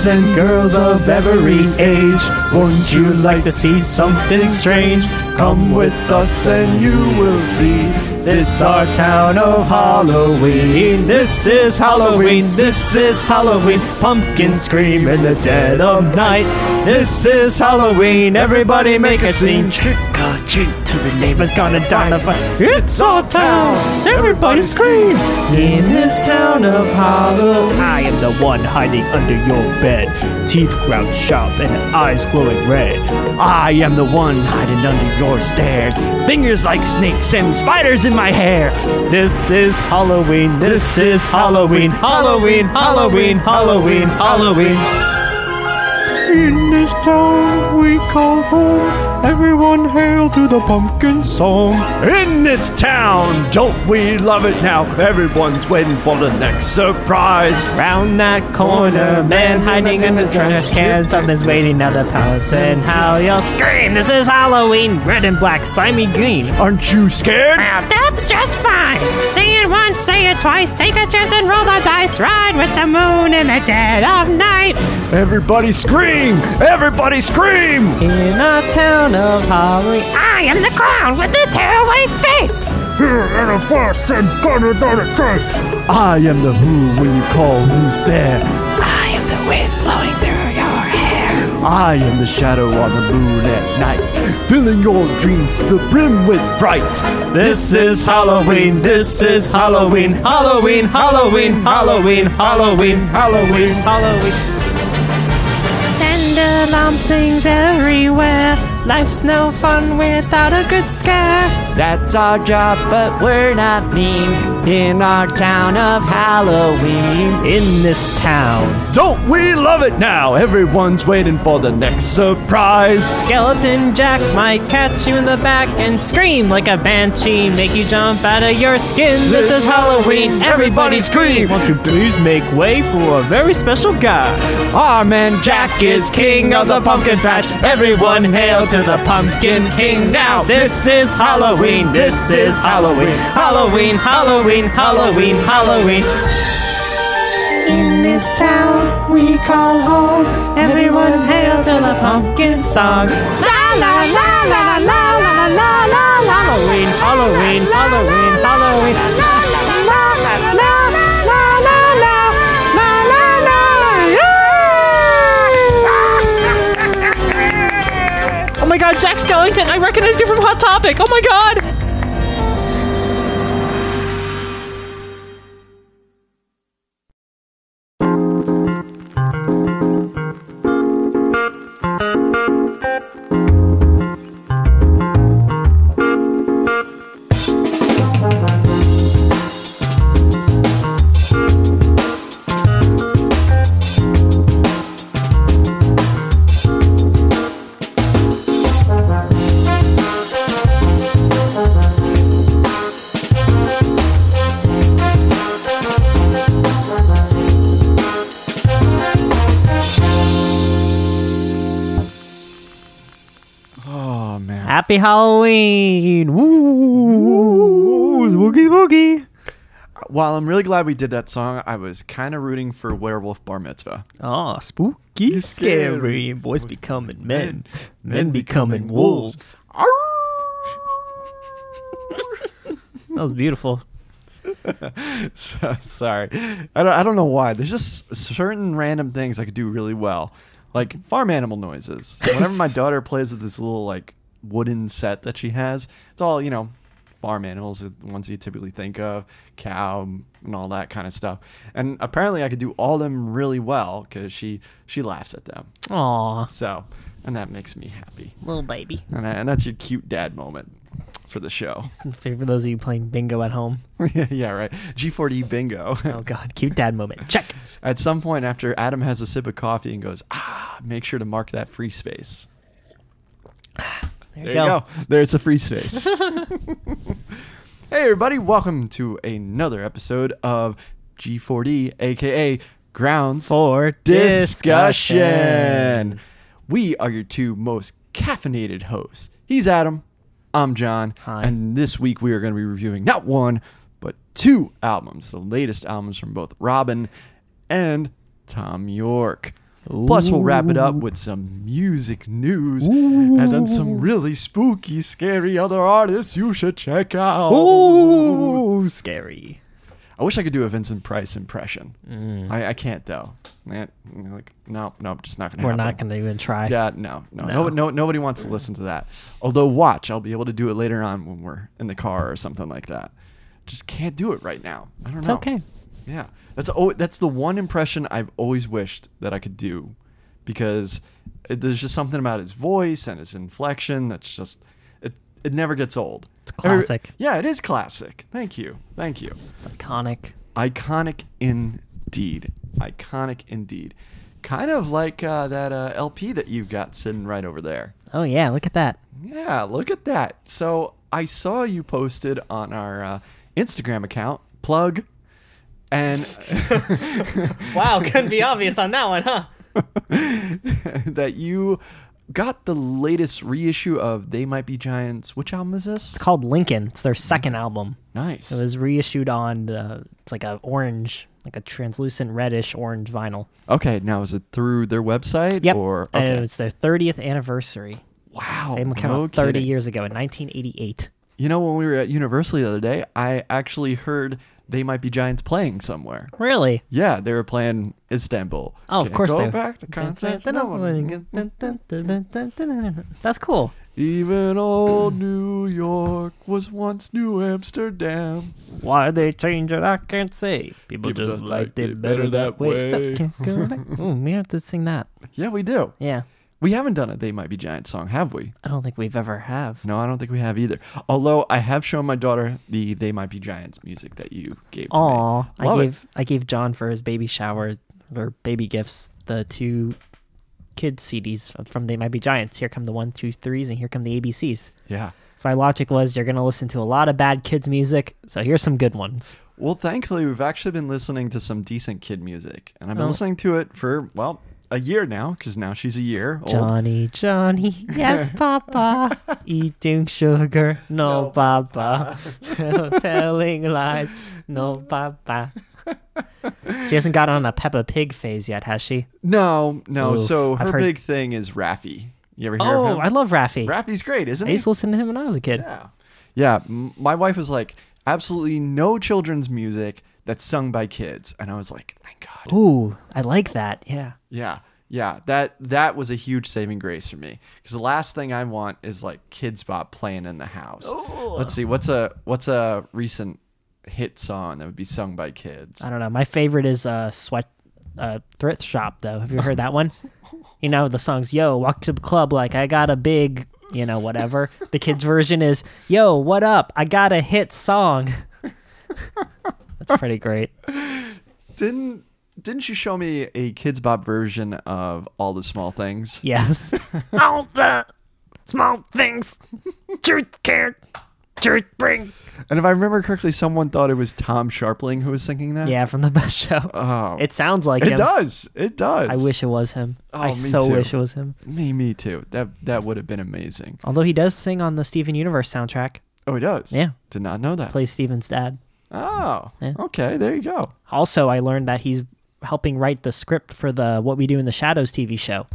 Boys and girls of every age, wouldn't you like to see something strange? Come with us and you will see. This our town of Halloween. This is Halloween. This is Halloween. Pumpkins scream in the dead of night. This is Halloween. Everybody make a scene. Trick or treat till the neighbor's gonna die. It's our town. Everybody scream. In this town of Halloween. I am the one hiding under your bed. Teeth ground sharp and eyes glowing red. I am the one hiding under your stairs. Fingers like snakes and spiders in my hair. This is Halloween. This is Halloween. Halloween. Halloween. Halloween. Halloween. In this town we call home. Everyone hail to the pumpkin song. In this town, don't we love it now? Everyone's waiting for the next surprise. Round that corner, man hiding in the trash can. Something's waiting at the house, and how you'll scream. This is Halloween, red and black, slimy green. Aren't you scared? Well, that's just fine. Say it once, say it twice, take a chance and roll the dice. Ride with the moon in the dead of night. Everybody scream! Everybody scream! In a town of Halloween. I am the clown with the tearaway face. Here in a flash and gone without a trace. I am the who when you call who's there. I am the wind blowing through your hair. I am the shadow on the moon at night, filling your dreams to the brim with fright. This is Halloween, this is Halloween, Halloween, Halloween, Halloween, Halloween, Halloween, Halloween. Tender lumplings everywhere. Life's no fun without a good scare. That's our job, but we're not mean. In our town of Halloween. In this town. Don't we love it now? Everyone's waiting for the next surprise. Skeleton Jack might catch you in the back and scream like a banshee, make you jump out of your skin. This is Halloween, everybody scream! Won't you please make way for a very special guy? Our man Jack is king of the pumpkin patch. Everyone hail to the pumpkin king now. This is Halloween. This is Halloween. Halloween, Halloween, Halloween, Halloween. In this town we call home. Everyone hail to the pumpkin song. La la la la la la la la la. Halloween, Halloween, Halloween, Halloween. My god, Jack Skellington, I recognize you from Hot Topic! Oh my god! Happy Halloween! Woo! Spooky, spooky! While I'm really glad we did that song, I was kind of rooting for Werewolf Bar Mitzvah. Oh, spooky, scary. scary. Boys becoming men, men becoming wolves. That was beautiful. So- Sorry. I don't, I don't know why. There's just certain random things I could do really well. Like farm animal noises. So whenever my daughter plays with this little like wooden set that she has, it's all, you know, farm animals, the ones you typically think of, cow and all that kind of stuff. And apparently I could do all them really well because she she laughs at them. Aw, So, and that makes me happy. little baby. And, that- and that's your cute dad moment. for the show. For those of you playing bingo at home. yeah, yeah, right. G4D bingo. Oh God, cute dad moment. Check. At some point after Adam has a sip of coffee and goes, ah, make sure to mark that free space. There, There you go. There's a free space. hey, everybody. Welcome to another episode of G4D, aka Grounds For Discussion. discussion. We are your two most caffeinated hosts. He's Adam. I'm John. Hi. And this week we are going to be reviewing not one, but two albums, the latest albums from both Robyn and Thom Yorke. Plus, we'll wrap it up with some music news and then some really spooky, scary other artists you should check out. Ooh, scary. I wish I could do a Vincent Price impression. I, I can't though. Eh, like, no, no, just not gonna We're happen. not going to even try. Yeah, no, no, No. no, no, nobody wants to listen to that. Although, watch, I'll be able to do it later on when we're in the car or something like that. Just can't do it right now. I don't It's know. okay. Yeah, that's oh, that's the one impression I've always wished that I could do, because it, there's just something about his voice and his inflection that's just it. It never gets old. It's classic. yeah, it is classic. Thank you, thank you. Iconic. Iconic indeed. Iconic indeed. Kind of like uh, that uh, LP that you've got sitting right over there. Oh yeah, look at that. Yeah, look at that. So I saw you posted on our uh, Instagram account, plug, and Wow, couldn't be obvious on that one, huh? that you got the latest reissue of They Might Be Giants. Which album is this? It's called Lincoln. It's their second album. Nice. It was reissued on. Uh, it's like a orange, like a translucent reddish orange vinyl. okay, now is it through their website Yep. or And it's their 30th anniversary. wow, They came no out 30 kidding. years ago in 1988. You know, when we were at Universal the other day, I actually heard They Might Be Giants playing somewhere. Really? Yeah, they were playing Istanbul. Oh, of Can't course go they. back to Constantinople. That's cool. Even old New York was once New Amsterdam. Why they change it, I can't say. People, People just just liked it better better that that way. So way. can't go back. Ooh, we have to sing that. Yeah, we do. Yeah. We haven't done a They Might Be Giants song, have we? I don't think we've ever have. No, I don't think we have either. Although I have shown my daughter the They Might Be Giants music that you gave to Aw, me. I Love gave I gave John for his baby shower or baby gifts the two kids CDs from They Might Be Giants. Here come the one, two, threes, and here come the ABCs. Yeah. So my logic was you're gonna listen to a lot of bad kids music. So here's some good ones. Well, thankfully, we've actually been listening to some decent kid music. And I've been Oh. listening to it for, well, a year now, because now she's a year old. Johnny, Johnny, yes, Papa. Eating sugar, no, No, Papa. Telling lies, no, Papa. she hasn't got on a Peppa Pig phase yet, has she? No, no. So her heard- big thing is Raffi. You ever hear Oh, of him? I love Raffi. Raffi's great, isn't he? I used to listen to him when I was a kid. Yeah. Yeah. m- My wife was like, absolutely no children's music that's sung by kids. And I was like, thank God. Ooh, I like that. Yeah. Yeah. Yeah. That that was a huge saving grace for me. Because the last thing I want is like Kidz Bop playing in the house. Let's see, what's a what's a recent hit song that would be sung by kids? I don't know. My favorite is uh, Sweat uh, Thrift Shop, though. Have you heard that one? You know, the song's Yo, walk to the club like I got a big, you know, whatever. the kids' version is Yo, what up? I got a hit song. That's pretty great. Didn't didn't you show me a Kidz Bop version of all the small things? Yes. All the small things truth can't truth bring. And if I remember correctly, someone thought it was Tom Scharpling who was singing that. yeah, from the best show. Oh, It sounds like it him. does. It does. I wish it was him. Oh, I me so too. wish it was him. Me, me too. That that would have been amazing. Although he does sing on the Steven Universe soundtrack, Oh, he does. Yeah. Did not know that. plays Steven's dad. Oh. Yeah. Okay. There you go. Also, I learned that he's helping write the script for the What We Do in the Shadows TV show.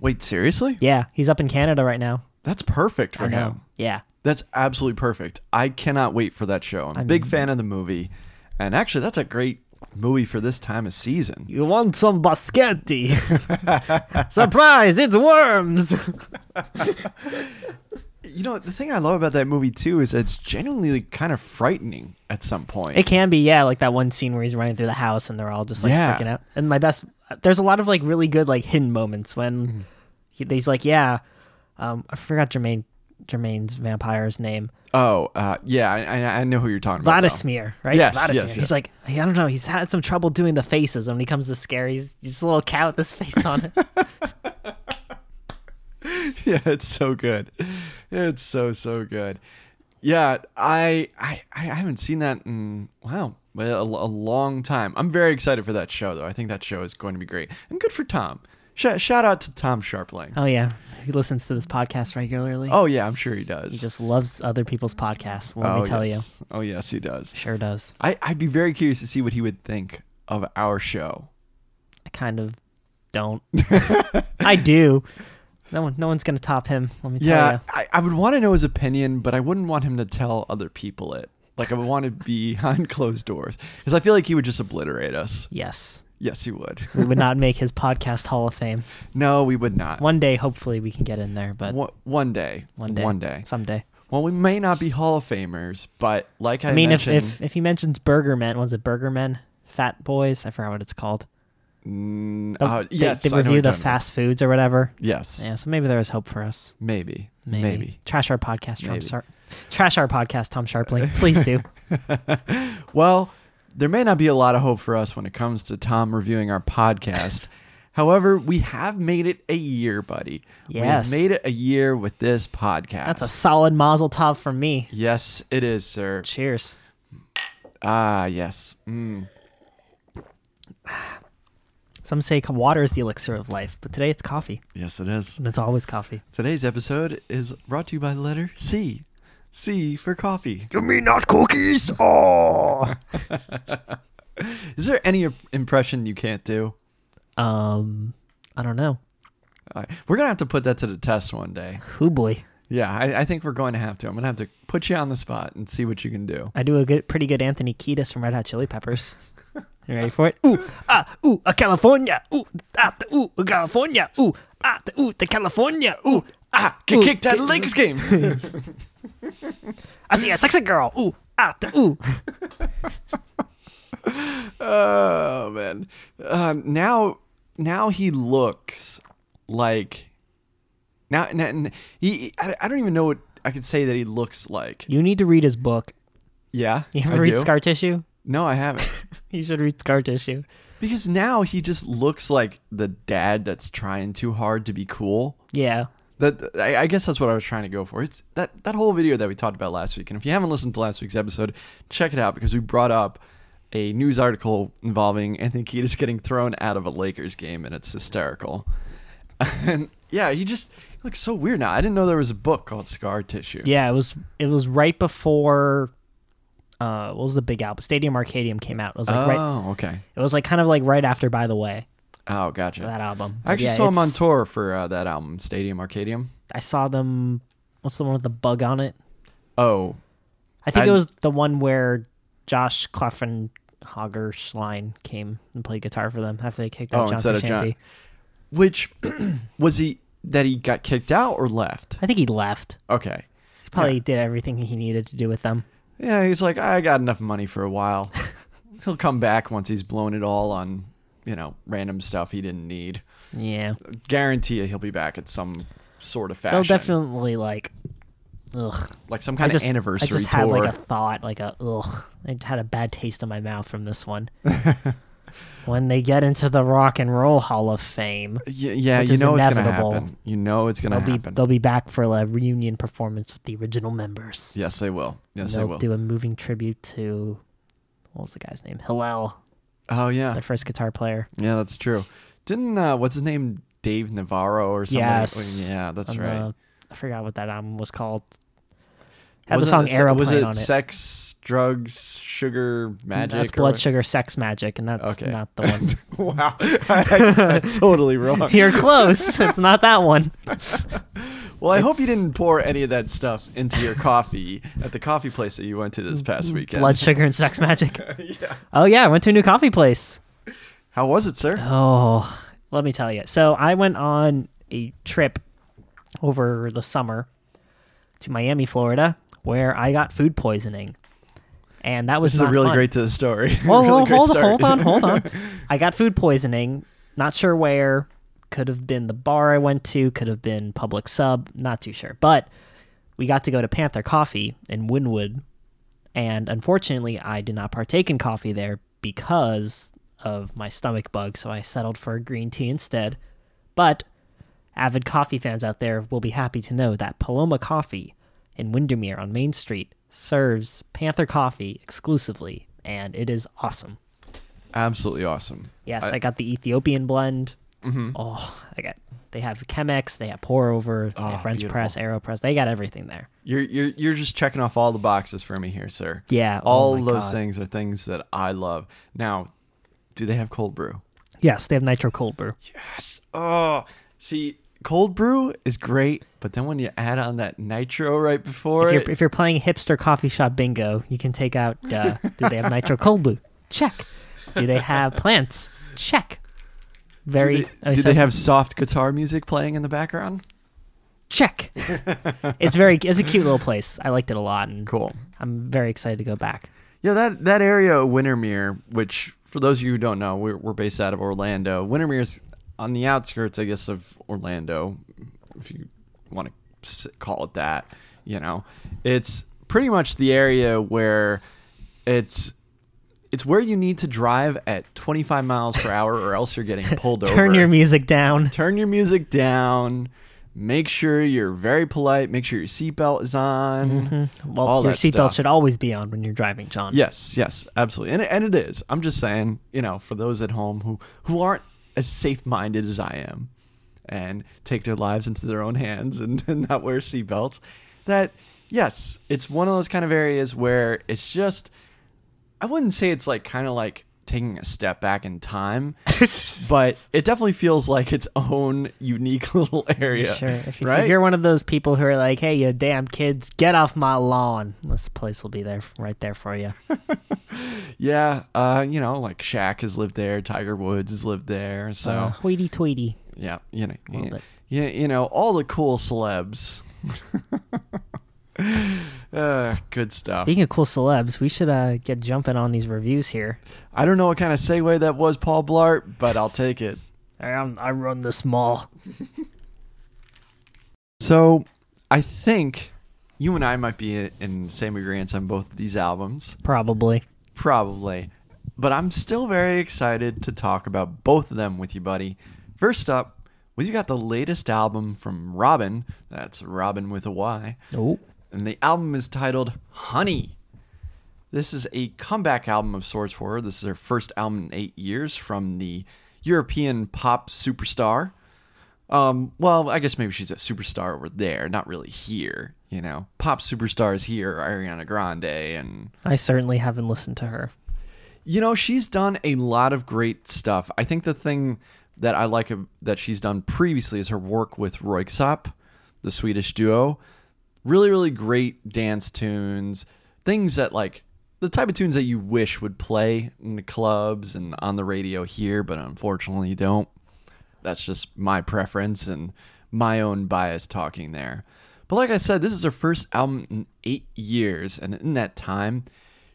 Wait, seriously? Yeah, he's up in Canada right now. That's perfect for I know. him. Yeah. That's absolutely perfect. I cannot wait for that show. I'm a I'm- big fan of the movie, and actually, that's a great movie for this time of season. You want some biscotti? Surprise, it's worms. You know, the thing I love about that movie too is it's genuinely kind of frightening at some point. It can be, yeah, like that one scene where he's running through the house and they're all just like Yeah. freaking out. And my best, there's a lot of like really good like hidden moments when he, he's like, yeah, um, I forgot Jemaine Jemaine's vampire's name? Oh, uh, yeah, I, I, know who you're talking about. Vladimir, right? Yes, Vladimir. yes, He's like, I don't know. He's had some trouble doing the faces. And when he comes to scare, he's just a little cat with his face on it. yeah, it's so good. It's so so good. Yeah, I I I haven't seen that in wow a, a long time. I'm very excited for that show though. I think that show is going to be great and good for Tom. Sh- shout out to Tom Scharpling. oh yeah, he listens to this podcast regularly. Oh yeah, I'm sure he does. He just loves other people's podcasts. Let oh, me tell yes. Oh yes, he does. sure does. I I'd be very curious to see what he would think of our show. I kind of don't. I do. No one, no one's gonna top him. Let me tell Yeah, you. I, I would want to know his opinion, but I wouldn't want him to tell other people it. Like I would want to be behind closed doors because I feel like he would just obliterate us. Yes, Yes, he would. we would not make his podcast Hall of Fame. no, we would not. One day, hopefully, we can get in there. But One, one day. one day, One day. someday. Well, we may not be Hall of Famers, but like I, I mean, if, if if he mentions Burger Men, was it Burger Men? Fat Boys? I forgot what it's called. Mm, uh, they- yes, they, review the fast foods or whatever. Yes, Yeah, so maybe there is hope for us. maybe, Maybe. maybe. Trash our podcast, Tom. Sharp. Trash our podcast, Tom Scharpling. Please do. Well, there may not be a lot of hope for us when it comes to Tom reviewing our podcast. However, we have made it a year, buddy. Yes. We've made it a year with this podcast. That's a solid Mazel Tov from me. Yes, it is, sir. Cheers. Ah, yes. Mm. Some say water is the elixir of life, but today it's coffee, Yes, it is. and it's always coffee. Today's episode is brought to you by the letter C. C for coffee. You mean not cookies? Oh. Is there any impression you can't do? Um, I don't know. Uh, we're gonna have to put that to the test one day. Who boy? Yeah, I, I think we're going to have to. I'm gonna have to put you on the spot and see what you can do. I do a good, pretty good Anthony Kiedis from Red Hot Chili Peppers. You ready for it? Ooh, ah, ooh, a California. Ooh, ah, the, ooh, a California. Ooh, ah, the, ooh, the California. Ooh, ah, Get ooh, kicked out of the Lakers game. I see a sexy girl. Ooh, ah, the, ooh. oh man. Um, now, now he looks like. Now, now he. I, I don't even know what I could say that he looks like. You need to read his book. Yeah. You ever I read do. Scar Tissue? No, I haven't. You should read Scar Tissue. because now he just looks like the dad that's trying too hard to be cool. Yeah. That I, I guess that's what I was trying to go for. It's that that whole video that we talked about last week. And if you haven't listened to last week's episode, check it out because we brought up a news article involving Anthony Kiedis getting thrown out of a Lakers game, and it's hysterical. And yeah, he just he looks so weird now. I didn't know there was a book called Scar Tissue. Yeah, it was it was right before uh what was the big album? Stadium Arcadium came out. It was like Oh, right okay. it was like kind of like right after by the way, Oh, gotcha. that album. I actually Yeah, saw them on tour for uh, that album, Stadium Arcadium. I saw them what's the one with the bug on it? Oh, I think I- it was the one where Josh Cleffin Hogger Schlein came and played guitar for them after they kicked out Oh, John instead of John- which was he that he got kicked out or left? I think he left. Okay. He probably did everything he needed to do with them. Yeah, he's like, I got enough money for a while. He'll come back once he's blown it all on, you know, random stuff he didn't need. Yeah. Guarantee you he'll be back at some sort of fashion. They'll definitely like ugh. like some I kind just, of anniversary I just tour. had like a thought, like a ugh. I had a bad taste in my mouth from this one. when they get into the Rock and Roll Hall of Fame, Y- yeah, you know it's gonna inevitable. happen. You know it's gonna they'll be happen. they'll be back for a reunion performance with the original members. yes, they will. Yes, they they'll do a moving tribute to what was the guy's name? Hillel, oh yeah, the first guitar player. yeah, that's true. Didn't uh, what's his name? Dave Navarro or something. Yes. Yeah, that's on right. the- I forgot what that album was called. Had Was the it song Aeroplane Was it on it. sex, drugs, sugar, magic? That's Blood what? Sugar Sex Magik, and that's Okay. not the one. wow, I, I- totally wrong. You're close. it's not that one. Well, I hope you didn't pour any of that stuff into your coffee at the coffee place that you went to this past mm-hmm. weekend. Blood Sugar and Sex Magik. yeah. Oh yeah, I went to a new coffee place. How was it, sir? Oh, let me tell you. So I went on a trip over the summer to Miami, Florida, where I got food poisoning, and that was This is a really fun. great to the story. Well, Really hold, start. hold on, hold on. I got food poisoning. Not sure where. Could have been the bar I went to. Could have been Publix sub. Not too sure. But we got to go to Panther Coffee in Wynwood, and unfortunately, I did not partake in coffee there because of my stomach bug, so I settled for green tea instead. But avid coffee fans out there will be happy to know that Paloma Coffee in Windermere on Main Street serves Panther Coffee exclusively, and it is awesome. Absolutely awesome. Yes, I- I, got the Ethiopian blend. Mm-hmm. Oh, I got. They have Chemex, they have pour over, Oh, have French beautiful. press, Aeropress. They got everything there. You're you're you're just checking off all the boxes for me here, sir. Yeah, oh All my those God. things are things that I love. Now, do they have cold brew? Yes, they have nitro cold brew. Yes. Oh, see, cold brew is great, but then when you add on that nitro right before If you're, if you're playing hipster coffee shop bingo, you can take out. Uh, do they have nitro cold brew? Check. Do they have plants? Check. Very. do I they, do said- they have soft guitar music playing in the background? check? it's very. It's a cute little place. I liked it a lot, and Cool. I'm very excited to go back. Yeah, that that area of Windermere, which for those of you who don't know, we're, we're based out of Orlando. Windermere's on the outskirts, I guess, of Orlando, if you want to call it that. You know, it's pretty much the area where it's it's where you need to drive at 25 miles per hour, or else you're getting pulled over. Turn your music down. turn your music down. Make sure you're very polite. Make sure your seatbelt is on. Mm-hmm. Well, your seatbelt should always be on when you're driving, John. Yes, yes, absolutely, and and it is. I'm just saying, you know, for those at home who who aren't as safe-minded as I am, and take their lives into their own hands and, and not wear seatbelts, that yes, it's one of those kind of areas where it's just, I wouldn't say it's like kind of like taking a step back in time, but it definitely feels like its own unique little area. Sure. If, you- right? you're one of those people who are like, "Hey, you damn kids, get off my lawn," this place will be there, right there for you. yeah, uh, you know, like Shaq has lived there, Tiger Woods has lived there, so. Uh, Tweety Tweety. Yeah, you know, Little you, bit. you, you know, all the cool celebs. Uh, good stuff. Speaking of cool celebs, we should uh, get jumping on these reviews here. I don't know what kind of segue that was, Paul Blart, but I'll take it. I, I run this mall. So, I think you and I might be in the same agreement on both of these albums, Probably. probably. But I'm still very excited to talk about both of them with you, buddy. First up, we've got the latest album from Robyn. That's Robyn with a Y. Oh. And the album is titled Honey. This is a comeback album of sorts for her. This is her first album in eight years from the European pop superstar. Um, well, I guess maybe she's a superstar over there, not really here. You know, pop superstars here are Ariana Grande, and I certainly haven't listened to her. you know she's done a lot of great stuff. I think the thing that I like that she's done previously is her work with Röyksopp, the Swedish duo. Really, really great dance tunes, things that like the type of tunes that you wish would play in the clubs and on the radio here, but unfortunately don't. That's just my preference and my own bias talking there. But like I said, this is her first album in eight years, and in that time,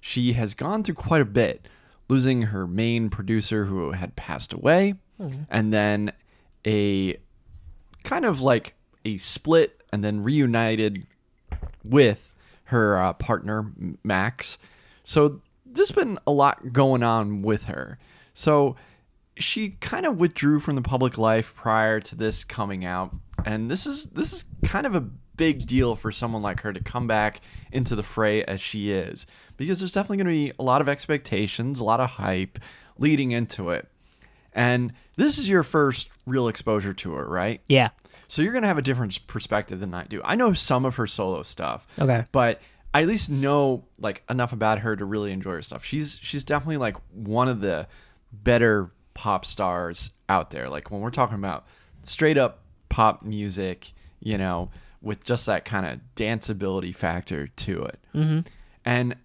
she has gone through quite a bit, losing her main producer who had passed away, mm-hmm. and then a kind of like a split and then reunited with her uh, partner Max. So there's been a lot going on with her. So she kind of withdrew from the public life prior to this coming out, and this is this is kind of a big deal for someone like her to come back into the fray as she is, because there's definitely going to be a lot of expectations, a lot of hype leading into it. And this is your first real exposure to her, right? Yeah. So you're going to have a different perspective than I do. I know some of her solo stuff. Okay. But I at least know like enough about her to really enjoy her stuff. She's she's definitely like one of the better pop stars out there. Like when we're talking about straight up pop music, you know, with just that kind of danceability factor to it. Mm-hmm. And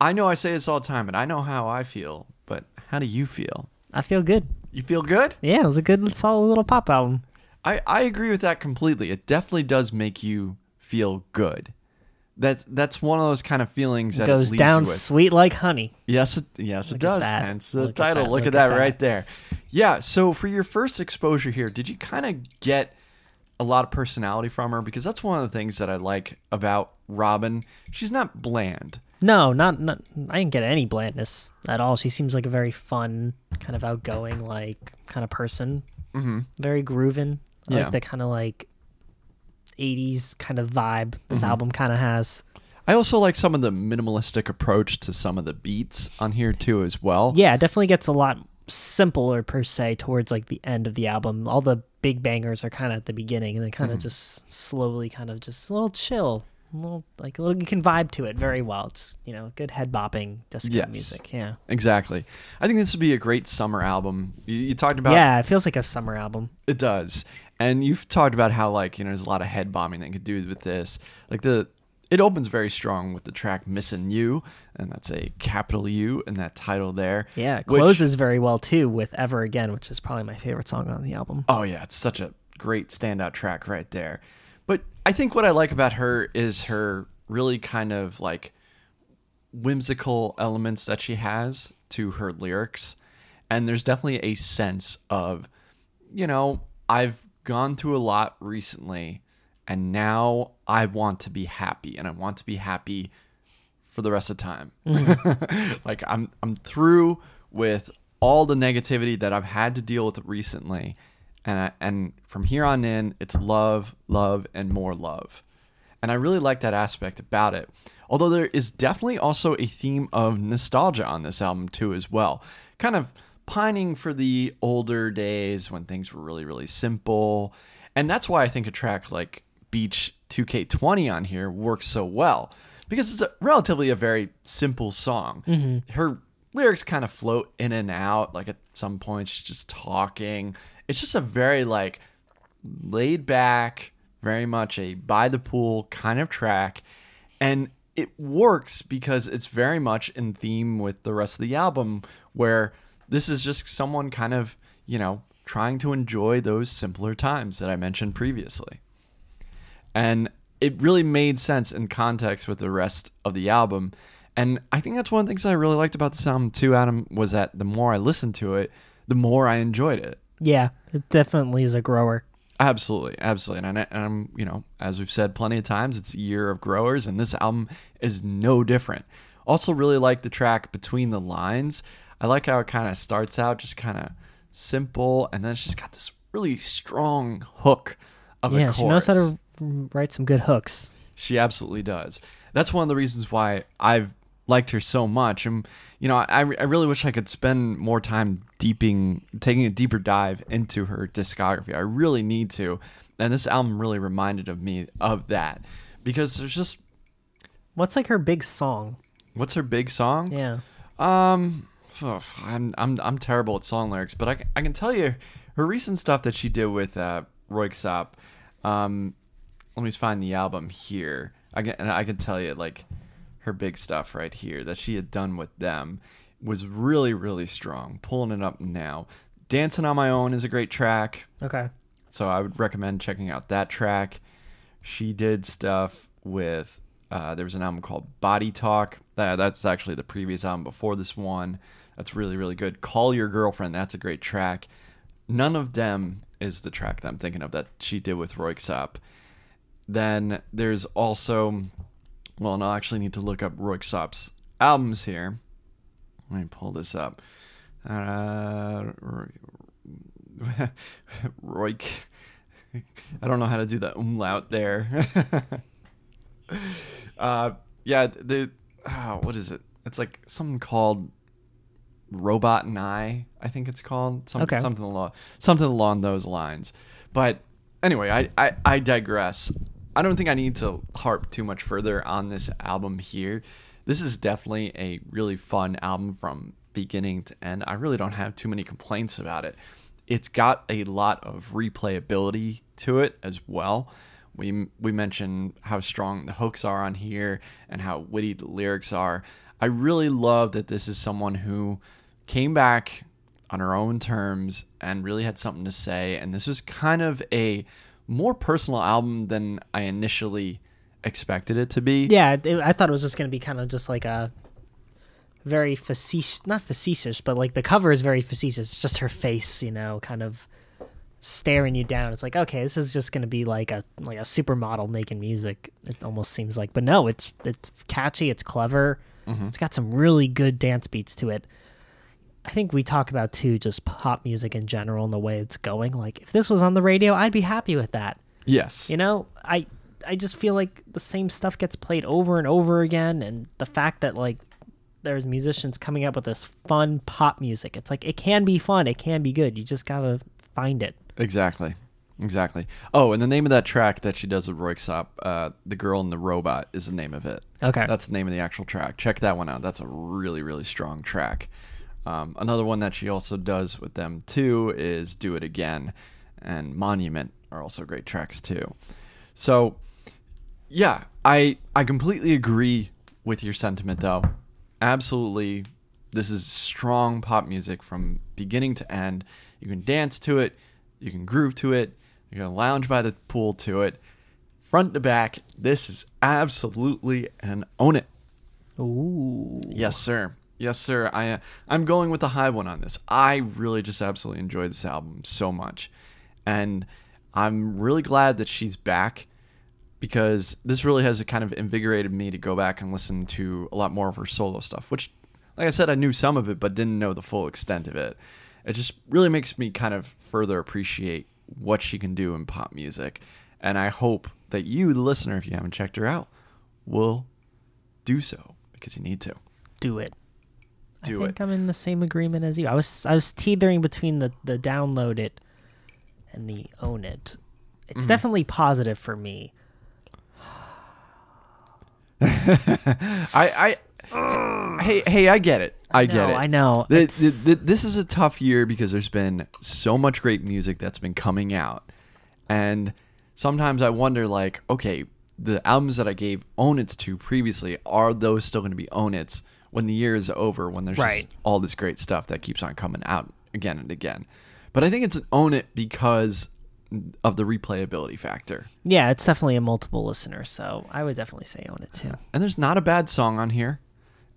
I know I say this all the time, and I know how I feel, but how do you feel? I feel good. You feel good? Yeah, it was a good, solid little pop album. I, I agree with that completely. It definitely does make you feel good. That's that's one of those kind of feelings that Goes down sweet like honey. Yes, it, yes, Look it does. that. Hence the Look title. that. Look, Look at at that, that. right there. Yeah. So for your first exposure here, did you kind of get a lot of personality from her because that's one of the things that I like about Robyn. She's not bland. No, not, not I didn't get any blandness at all. She seems like a very fun, kind of outgoing, like kind of person. Mm-hmm. Very grooving. Yeah. like the kind of like 80s kind of vibe this Mm-hmm. album kind of has. I also like some of the minimalistic approach to some of the beats on here too as well. Yeah, it definitely gets a lot simpler per se towards like the end of the album. All the big bangers are kind of at the beginning and then kind of just slowly kind of just a little chill. Little like a little you can vibe to it very well. It's you know, good head bopping disco Yes. music. Yeah. Exactly. I think this would be a great summer album. You, you talked about yeah, it feels like a summer album. It does. And you've talked about how like, you know, there's a lot of head bombing that you could do with this. Like the it opens very strong with the track "Missing U, and that's a capital U in that title there. Yeah, it which- closes very well too with Ever Again, which is probably my favorite song on the album. Oh yeah, it's such a great standout track right there. I think what I like about her is her really kind of like whimsical elements that she has to her lyrics. And there's definitely a sense of, you know, I've gone through a lot recently and now I want to be happy and I want to be happy for the rest of the time. Mm-hmm. like I'm I'm through with all the negativity that I've had to deal with recently. And I, and from here on in, it's love, love, and more love. And I really like that aspect about it. Although there is definitely also a theme of nostalgia on this album too, as well. Kind of pining for the older days when things were really, really simple. And that's why I think a track like Beach 2K20 on here works so well because it's a, relatively a very simple song. Mm-hmm. Her lyrics kind of float in and out. Like at some points, she's just talking. It's just a very like laid back, very much a by the pool kind of track. And it works because it's very much in theme with the rest of the album, where this is just someone kind of, you know, trying to enjoy those simpler times that I mentioned previously. And it really made sense in context with the rest of the album. And I think that's one of the things I really liked about this album too, Adam, was that the more I listened to it, the more I enjoyed it. Yeah, it definitely is a grower. Absolutely, absolutely, and, I, and I'm, you know, as we've said plenty of times, it's a year of growers, and this album is no different. Also, really like the track between the lines. I like how it kind of starts out just kind of simple, and then it's just got this really strong hook of a Yeah, chorus. she knows how to write some good hooks. She absolutely does. That's one of the reasons why I've liked her so much. And, you know, I, I really wish I could spend more time deeping, taking a deeper dive into her discography. I really need to. And this album really reminded of me of that because there's just, What's like her big song? what's her big song? Yeah. Um, ugh, I'm I'm I'm terrible at song lyrics, but I, I can tell you her recent stuff that she did with uh, Röyksopp. Um, let me find the album here. I can and I can tell you like her big stuff right here that she had done with them was really really strong. Pulling it up now. Dancing on My Own is a great track. Okay. So I would recommend checking out that track. She did stuff with uh, there was an album called Body Talk. That, that's actually the previous album before this one. That's really really good. Call Your Girlfriend. That's a great track. None of them is the track that I'm thinking of that she did with Röyksopp. Then there's also, well, no, I actually need to look up Röyksopp's albums here. Let me pull this up. Uh, Roy, I don't know how to do that umlaut there. uh, yeah, the oh, what is it? It's like something called Robot and I. I think it's called some, Okay. something along something along those lines. But anyway, I, I I digress. I don't think I need to harp too much further on this album here. This is definitely a really fun album from beginning to end. I really don't have too many complaints about it. It's got a lot of replayability to it as well. We we mentioned how strong the hooks are on here and how witty the lyrics are. I really love that this is someone who came back on her own terms and really had something to say. And this was kind of a more personal album than I initially expected it to be. Yeah, it, I thought it was just gonna be kind of just like a very facetious, not facetious, but like the cover is very facetious. It's just her face, you know, kind of staring you down. It's like, okay, this is just gonna be like a like a supermodel making music. It almost seems like, but no, it's it's catchy, it's clever, mm-hmm. it's got some really good dance beats to it. I think we talk about too just pop music in general and the way it's going. Like if this was on the radio, I'd be happy with that. Yes. You know, I I just feel like the same stuff gets played over and over again and the fact that like there's musicians coming up with this fun pop music. It's like it can be fun, it can be good. You just got to find it. Exactly. Exactly. Oh, and the name of that track that she does with Röyksopp, uh, "The Girl and the Robot," is the name of it. Okay. That's the name of the actual track. Check that one out. That's a really, really strong track. Um, another one that she also does with them too is "Do It Again," and "Monument" are also great tracks too. So, yeah, I I completely agree with your sentiment though. Absolutely, this is strong pop music from beginning to end. You can dance to it, you can groove to it, you can lounge by the pool to it. Front to back, this is absolutely an own it. Ooh. Yes, sir. Yes, sir. I uh, I'm going with the high one on this. I really just absolutely enjoyed this album so much, and I'm really glad that she's back because this really has kind of invigorated me to go back and listen to a lot more of her solo stuff. Which, like I said, I knew some of it, but didn't know the full extent of it. It just really makes me kind of further appreciate what she can do in pop music, and I hope that you, the listener, if you haven't checked her out, will do so because you need to. Do it. Do I think it. I'm in the same agreement as you. I was I was teetering between the the download it and the own it. It's Mm-hmm. definitely positive for me. I, I, hey, hey, I get it. I, get know, it. I know. Th- It's- th- th- this is a tough year because there's been so much great music that's been coming out, and sometimes I wonder, like, okay, the albums that I gave own its to previously are those still going to be own its when the year is over? When there's Right. just all this great stuff that keeps on coming out again and again. But I think it's an own it because of the replayability factor. Yeah, it's definitely a multiple listener, so I would definitely say own it too. and there's not a bad song on here.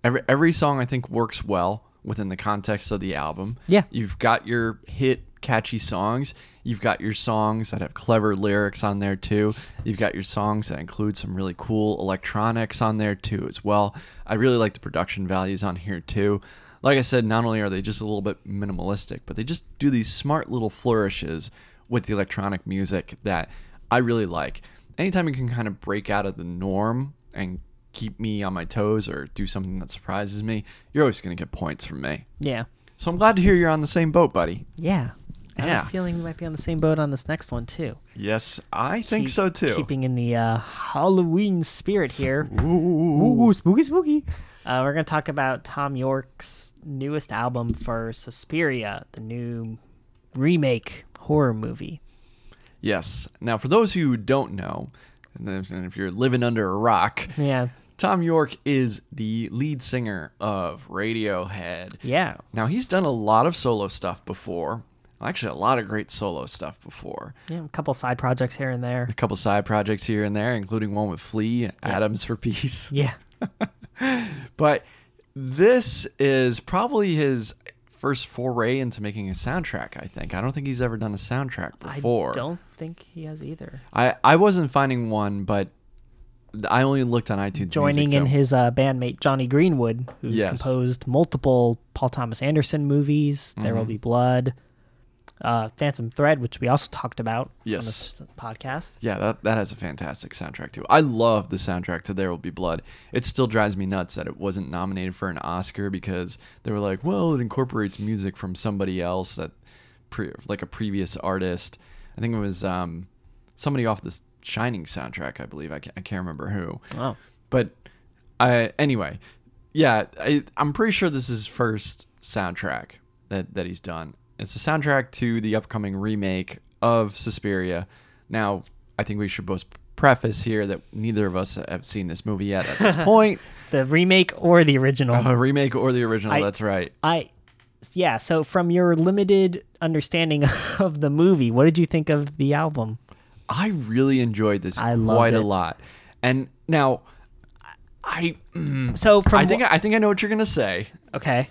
Every every song I think works well within the context of the album. Yeah. You've got your hit catchy songs. You've got your songs that have clever lyrics on there too. You've got your songs that include some really cool electronics on there too as well. I really like the production values on here too. Like I said, not only are they just a little bit minimalistic, but they just do these smart little flourishes with the electronic music that I really like. Anytime you can kind of break out of the norm and keep me on my toes or do something that surprises me, you're always going to get points from me. Yeah. So I'm glad to hear you're on the same boat, buddy. Yeah. I have Yeah. a feeling we might be on the same boat on this next one too. Yes, I think Keep- so too. Keeping in the uh, Halloween spirit here. Ooh, spooky, spooky. Uh, we're gonna talk about Thom Yorke's newest album for Suspiria, the new remake horror movie. Yes. Now, for those who don't know, and if you're living under a rock, Yeah, Thom Yorke is the lead singer of Radiohead. yeah, Now, he's done a lot of solo stuff before. Actually, a lot of great solo stuff before. yeah. A couple side projects here and there. A couple side projects here and there, including one with Flea, Atoms for Peace. Yeah, But this is probably his first foray into making a soundtrack, I think. I don't think he's ever done a soundtrack before. I don't think he has either. I, I wasn't finding one, but I only looked on iTunes. Joining Music, in his uh, bandmate Jonny Greenwood, who's Yes. composed multiple Paul Thomas Anderson movies. There Mm-hmm. Will Be Blood, uh, Phantom Thread, which we also talked about on Yes. this podcast. Yeah, that, that has a fantastic soundtrack too. I love the soundtrack to There Will Be Blood. It still drives me nuts that it wasn't nominated for an Oscar because they were like, well, it incorporates music from somebody else that, pre- like a previous artist. I think it was um, somebody off this Shining soundtrack, I believe. I can't, I can't remember who. Oh, But I anyway, yeah, I, I'm pretty sure this is his first soundtrack that that he's done. It's the soundtrack to the upcoming remake of Suspiria. Now, I think we should both preface here that neither of us have seen this movie yet at this point. the remake or the original? A remake or the original, I- that's right. I, yeah. So from your limited understanding of the movie, what did you think of the album? I really enjoyed this I loved quite a it. lot. And now I mm, So from I think I think I know what you're going to say. okay.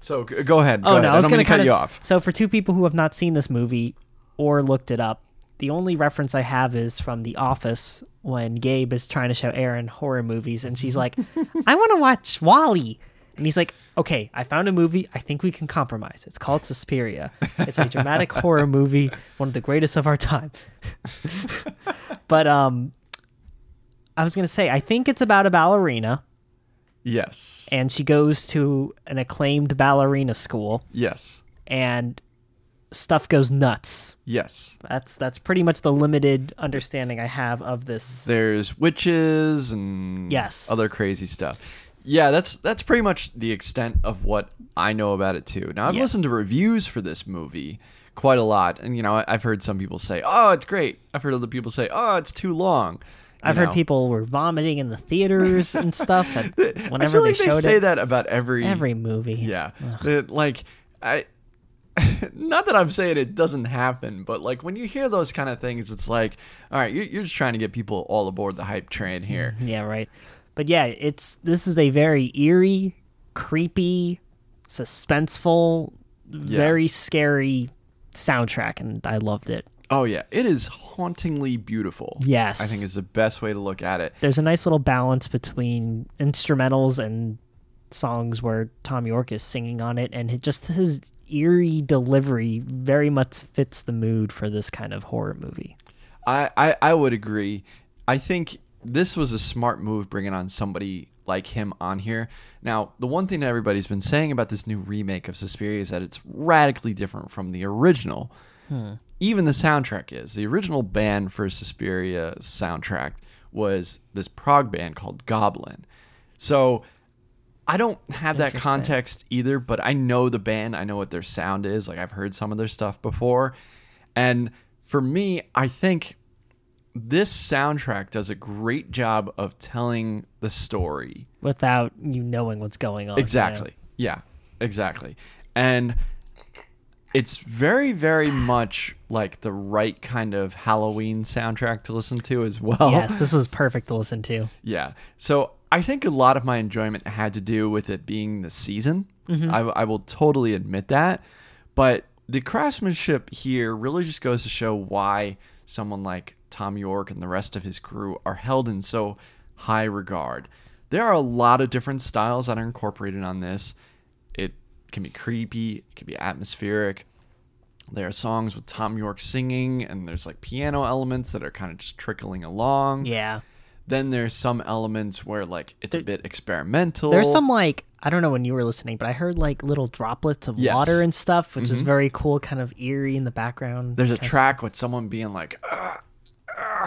So g- go ahead. Go Oh ahead. no, I was don't gonna cut kind you off. So for two people who have not seen this movie, or looked it up. The only reference I have is from The Office when Gabe is trying to show Erin horror movies, and she's like, "I want to watch WALL-E," and he's like, "Okay, I found a movie. I think we can compromise. It's called Suspiria. It's a dramatic horror movie, one of the greatest of our time." but um, I was gonna say, I think it's about a ballerina, Yes. and she goes to an acclaimed ballerina school, yes. and stuff goes nuts. Yes. That's that's pretty much the limited understanding I have of this. There's witches and Yes. other crazy stuff. Yeah, that's that's pretty much the extent of what I know about it too. Now I've Yes. listened to reviews for this movie quite a lot, and you know I've heard some people say, "Oh, it's great." I've heard other people say, "Oh, it's too long." You I've heard people were vomiting in the theaters and stuff whenever feel they like they, showed say it. that about every Every movie. Yeah. Like I not that I'm saying it doesn't happen, but like when you hear those kind of things, it's like, all right, you're, you're just trying to get people all aboard the hype train here. Mm-hmm. Yeah, right. But yeah, it's this is a very eerie, creepy, suspenseful, very scary soundtrack, and I loved it. Oh yeah, it is hauntingly beautiful. Yes. I think is the best way to look at it. There's a nice little balance between instrumentals and songs where Thom Yorke is singing on it, and it just his eerie delivery very much fits the mood for this kind of horror movie. I, I I would agree. I think this was a smart move bringing on somebody like him on here. Now, the one thing that everybody's been saying about this new remake of Suspiria is that it's radically different from the original. Hmm. Even the soundtrack is. The original band for Suspiria soundtrack was this prog band called Goblin. So I don't have that context either, but I know the band. I know what their sound is. Like I've heard some of their stuff before. And for me, I think this soundtrack does a great job of telling the story. Without you knowing what's going on. you know? Exactly. Yeah, exactly. And it's very, very much like the right kind of Halloween soundtrack to listen to as well. Yes, this was perfect to listen to. Yeah. So I think a lot of my enjoyment had to do with it being the season. Mm-hmm. I, I will totally admit that. But the craftsmanship here really just goes to show why someone like Thom Yorke and the rest of his crew are held in so high regard. There are a lot of different styles that are incorporated on this. It can be creepy, it can be atmospheric. There are songs with Thom Yorke singing, and there's like piano elements that are kind of just trickling along. Yeah. Then there's some elements where like it's a bit experimental. There's some like I don't know when you were listening, but I heard like little droplets of Yes. Mm-hmm. water and stuff, which is very cool, kind of eerie in the background. There's a track with someone being like,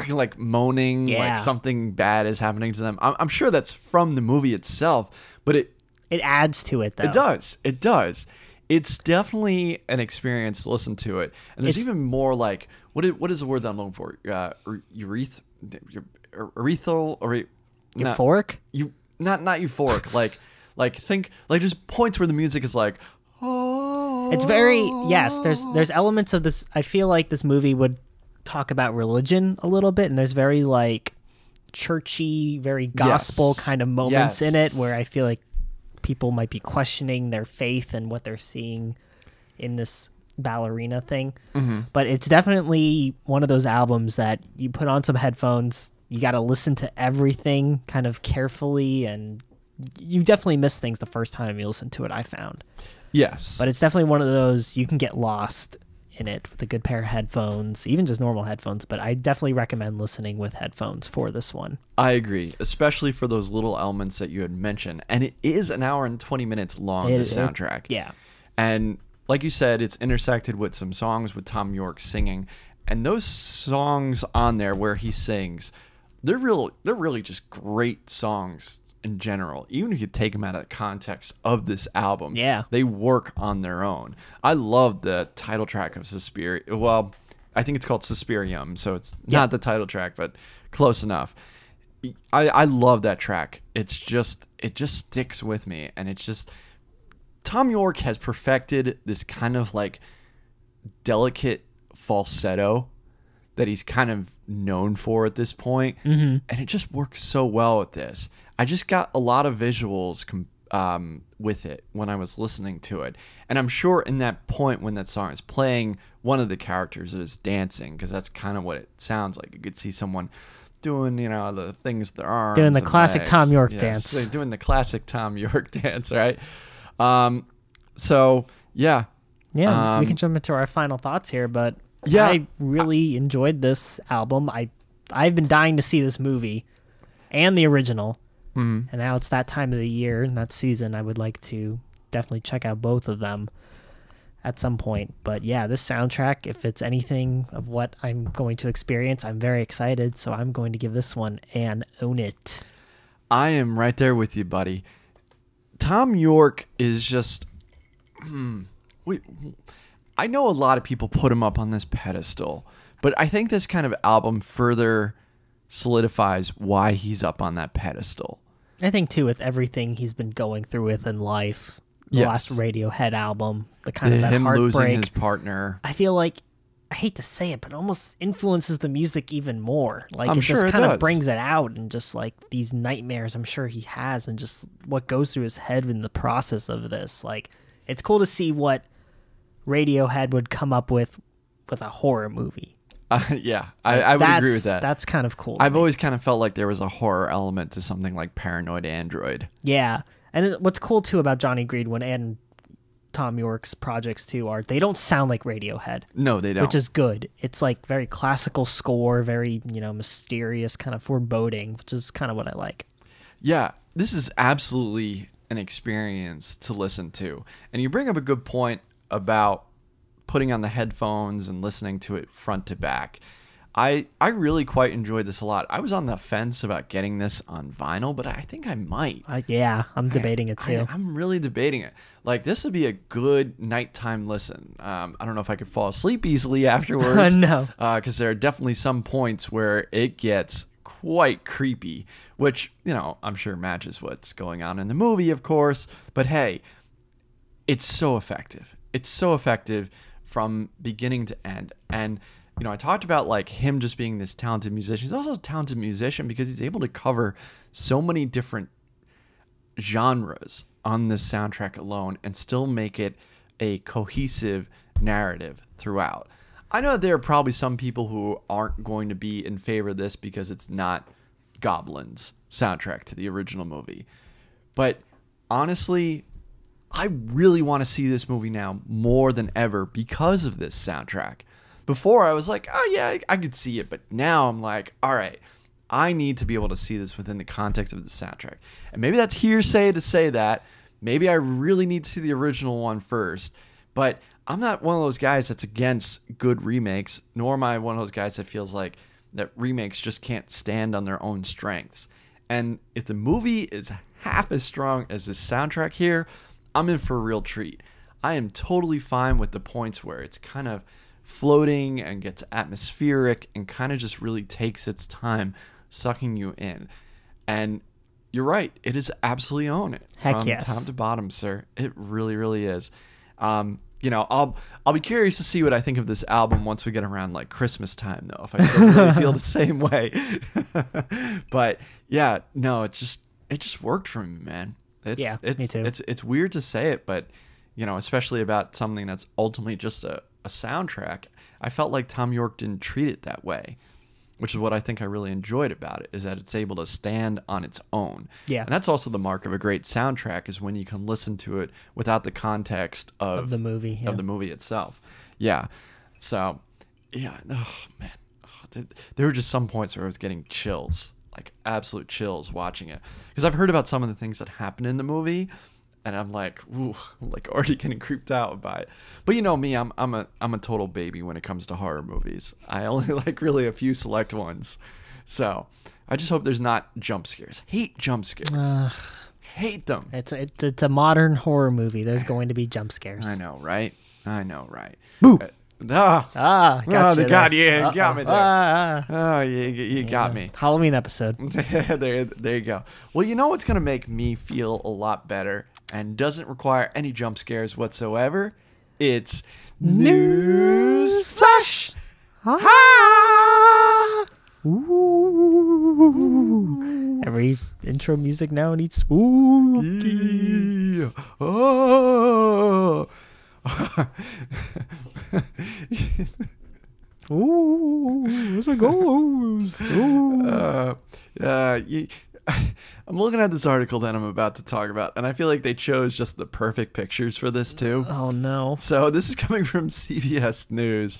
like moaning, Yeah. like something bad is happening to them. I'm, I'm sure that's from the movie itself, but it It adds to it though. it does, it does. It's definitely an experience to listen to it, and there's It's- even more like what is, what is the word that I'm looking for? Uh, ureth, urethral or not- Euphoric? you not not euphoric like like think like there's points where the music is like oh It's very yes. There's there's elements of this. I feel like this movie would talk about religion a little bit, and there's very like churchy, very gospel Yes. kind of moments in it where I feel like people might be questioning their faith and what they're seeing in this ballerina thing. Mm-hmm. But it's definitely one of those albums that you put on some headphones. You got to listen to everything kind of carefully, and you definitely miss things the first time you listen to it. I found. yes But it's definitely one of those you can get lost in it with a good pair of headphones, even just normal headphones. But I definitely recommend listening with headphones for this one. i agree especially for those little elements that you had mentioned and it is an hour and 20 minutes long It- the it- soundtrack yeah. and like you said it's intersected with some songs with Thom Yorke singing and those songs on there where he sings they're real they're really just great songs in general even if you take them out of the context of this album Yeah. they work on their own i love the title track of suspiria well i think it's called suspirium so it's not the title track but close enough I, I love that track it's just it just sticks with me and it's just Thom Yorke has perfected this kind of like delicate falsetto that he's kind of known for at this point. Mm-hmm. and it just works so well with this. I just got a lot of visuals com- um, with it when I was listening to it. And I'm sure in that point when that song is playing, one of the characters is dancing because that's kind of what it sounds like. You could see someone doing, you know, the things their arms. Doing the classic legs. Thom Yorke Yes, dance. they're doing the classic Thom Yorke dance, right? Um, so yeah, Yeah, we Um, can jump into our final thoughts here, but Yeah. I really enjoyed this album. I I've been dying to see this movie and the original, Mhm. and now it's that time of the year and that season. I would like to definitely check out both of them at some point. But yeah, this soundtrack, if it's anything of what I'm going to experience, I'm very excited. So I'm going to give this one an own it. I am right there with you, buddy. Thom Yorke is just. Hmm, wait, I know a lot of people put him up on this pedestal, but I think this kind of album further solidifies why he's up on that pedestal. I think too with everything he's been going through with in life, the Yes. last Radiohead album, the kind of that Him losing his partner. I feel like I hate to say it, but it almost influences the music even more. Like I'm it just sure it kind of brings it out and just like these nightmares I'm sure he has and just what goes through his head in the process of this. Like it's cool to see what Radiohead would come up with with a horror movie. Uh, yeah, I, I would agree with that. That's kind of cool. I've always kind of felt like there was a horror element to something like Paranoid Android. Yeah. And what's cool too about Jonny Greenwood and Thom Yorke's projects too are they don't sound like Radiohead. No, they don't. which is good. It's like very classical score, very you know mysterious, kind of foreboding, which is kind of what I like. Yeah, this is absolutely an experience to listen to. And you bring up a good point about putting on the headphones and listening to it front to back. I I really quite enjoyed this a lot. I was on the fence about getting this on vinyl, but I think I might. I, yeah, I'm debating it too. I, am really debating it. Like this would be a good nighttime listen. Um, I don't know if I could fall asleep easily afterwards. No. because there are definitely some points where it gets quite creepy, which you know I'm sure matches what's going on in the movie, of course. But hey, it's so effective. It's so effective from beginning to end. And you know, I talked about like him just being this talented musician. He's also a talented musician because he's able to cover so many different genres on this soundtrack alone and still make it a cohesive narrative throughout. I know there are probably some people who aren't going to be in favor of this because it's not Goblin's soundtrack to the original movie. But honestly, I really want to see this movie now more than ever because of this soundtrack. Before I was like, oh yeah, I, could see it, but now I'm like, all right, I need to be able to see this within the context of the soundtrack. And maybe that's hearsay to say that. Maybe I really need to see the original one first. But I'm not one of those guys that's against good remakes, nor am I one of those guys that feels like that remakes just can't stand on their own strengths. And if the movie is half as strong as the soundtrack here, I'm in for a real treat. I am totally fine with the points where it's kind of floating and gets atmospheric and kind of just really takes its time sucking you in. And you're right, it is absolutely own it. Heck from yes. top to bottom, sir. It really, really is. Um, you know, I'll I'll be curious to see what I think of this album once we get around like Christmas time, though. If I still really feel the same way, but yeah, no, it's just it just worked for me, man. It's, Yeah, it's, me too. It's it's weird to say it, but you know, especially about something that's ultimately just a, a soundtrack. I felt like Thom Yorke didn't treat it that way, which is what I think I really enjoyed about it, is that it's able to stand on its own. Yeah. and that's also the mark of a great soundtrack is when you can listen to it without the context of, Of the movie, yeah. of the movie itself. Yeah, so yeah, oh man, oh, there, there were just some points where I was getting chills, like absolute chills watching it, because I've heard about some of the things that happen in the movie, and I'm like, ooh, I'm like already getting creeped out by it. But you know me, I'm I'm a I'm a total baby when it comes to horror movies. I only like really a few select ones, so I just hope there's not jump scares. Hate jump scares. Hate them. It's a, it's, it's a modern horror movie. There's going to be jump scares. I know, right? I know, right? Boo. Uh, ah, Ah, Oh, gotcha. the God, yeah, you got me there. Ah, ah. oh, you, you got me. Halloween episode. there, there you go. Well, you know what's gonna make me feel a lot better and doesn't require any jump scares whatsoever? It's news flash. Everyone Every intro music now needs spooky. Yeah. Oh. Ooh, it's a ghost. Ooh. uh, uh, you, I'm looking at this article that I'm about to talk about, and I feel like they chose just the perfect pictures for this too. Oh no. So this is coming from CBS News.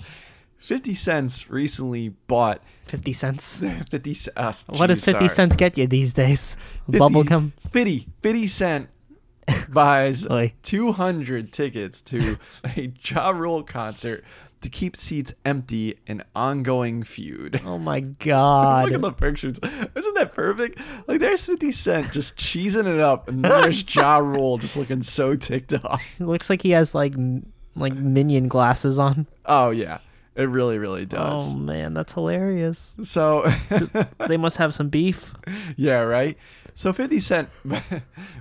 50 Cents recently bought 50 cents. 50 c- uh, What does 50 sorry. cents get you these days? 50 Bubblegum? 50, 50 Cent buys Oy. 200 tickets to a Ja Rule concert to keep seats empty in ongoing feud. Oh my god! Look at the pictures. Isn't that perfect? Like there's 50 Cent just cheesing it up, and there's Ja Rule just looking so ticked off. It looks like he has like like minion glasses on. Oh yeah, it really, really does. Oh man, that's hilarious. So They must have some beef. yeah, right. So 50 Cent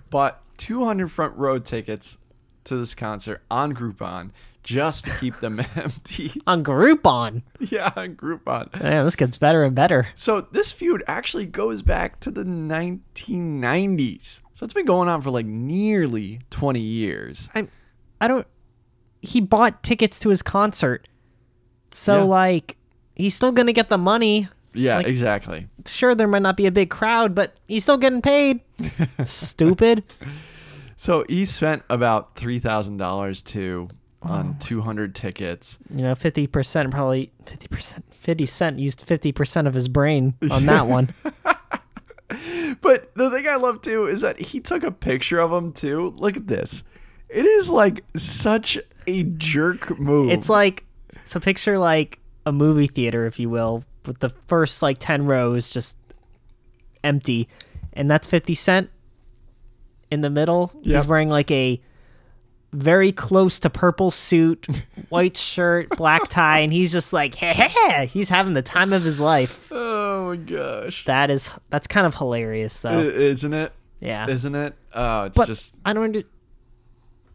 bought 200 front row tickets to this concert on Groupon just to keep them empty. On Groupon. yeah, on Groupon. Yeah, this gets better and better. So this feud actually goes back to the 1990s. So it's been going on for like nearly 20 years. I I don't he bought tickets to his concert. So Yeah. like he's still going to get the money. Yeah, Like- exactly. Sure there might not be a big crowd, but he's still getting paid. Stupid. So he spent about $3,000 too on 200 tickets. You know, 50% probably 50% 50 cent used 50% of his brain on that one. But the thing I love too is that he took a picture of him too. Look at this. It is like such a jerk move. It's like so picture like a movie theater, if you will, with the first like ten rows just empty, and that's Fifty Cent in the middle. Yep. He's wearing like a very close to purple suit, white shirt, black tie, and he's just like, hey, hey, he's having the time of his life. oh my gosh. That is that's kind of hilarious though. Isn't it? Yeah. Isn't it? Oh, it's But just I don't under,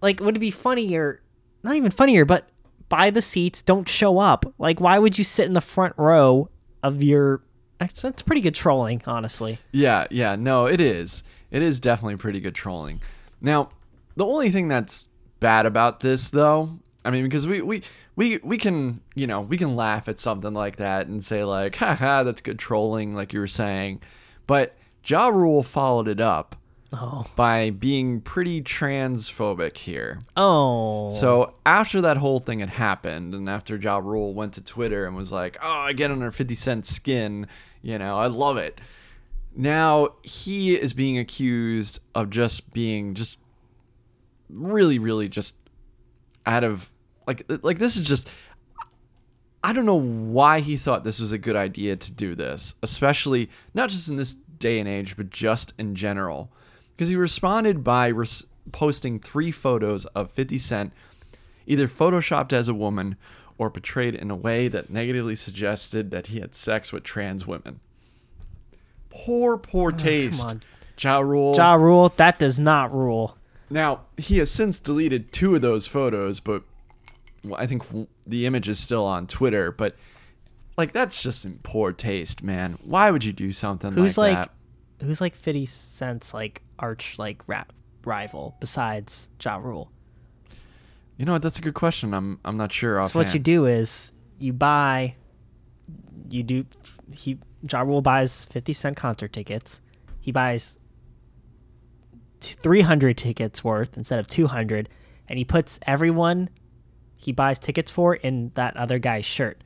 like. Would it be funnier? Not even funnier, but buy the seats. Don't show up. Like, why would you sit in the front row of your? That's, pretty good trolling, honestly. Yeah, yeah, no, it is. It is definitely pretty good trolling. Now, the only thing that's bad about this though, I mean, because we we we we can, you know, we can laugh at something like that and say like, haha, that's good trolling, like you were saying. But Ja Rule followed it up Oh, by being pretty transphobic here. oh. So after that whole thing had happened, and after Ja Rule went to Twitter and was like, "Oh, I get under Fifty Cent skin," you know, I love it. Now he is being accused of just being just really, really just out of like like this is just. I don't know why he thought this was a good idea to do this, especially not just in this day and age, but just in general. Because he responded by res- posting three photos of 50 Cent, either photoshopped as a woman or portrayed in a way that negatively suggested that he had sex with trans women. Poor, poor oh, taste. on. Ja Rule. Ja Rule, that does not rule. Now, he has since deleted two of those photos, but well, I think the image is still on Twitter. But like, that's just in poor taste, man. Why would you do something Who's like, like, that? Who's like Fifty Cent's like arch like rap rival besides Ja Rule? You know what? That's a good question. I'm I'm not sure. So what you do is you buy, you do. He Ja Rule buys fifty cent concert tickets. He buys three hundred tickets worth instead of two hundred, and he puts everyone he buys tickets for in that other guy's shirt.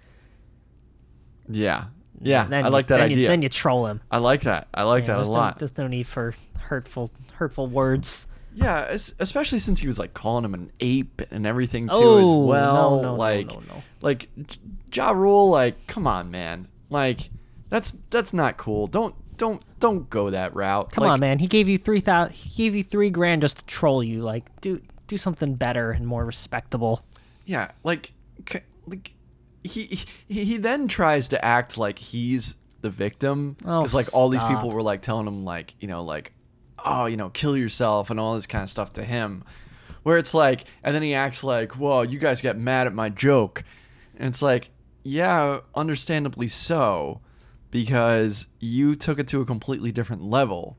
Yeah, yeah. Then I you- like that then you- idea. then you troll him. I like that. I like Yeah, that a there's no- lot. there's no need for hurtful hurtful words. Yeah, especially since he was like calling him an ape and everything too Oh, as well. no, no, no, like, no, no. like J- Ja Rule, like, come on, man. Like, that's that's not cool. Don't don't don't go that route. Come Like, on, man. He gave you three thousand. He gave you three grand just to troll you. Like, do do something better and more respectable. Yeah, like, like he he he then tries to act like he's the victim. Oh, because like all these people were like telling him like you know like oh you know kill yourself and all this kind of stuff to him. Where it's like and then he acts like well you guys get mad at my joke. And it's like yeah understandably so because you took it to a completely different level.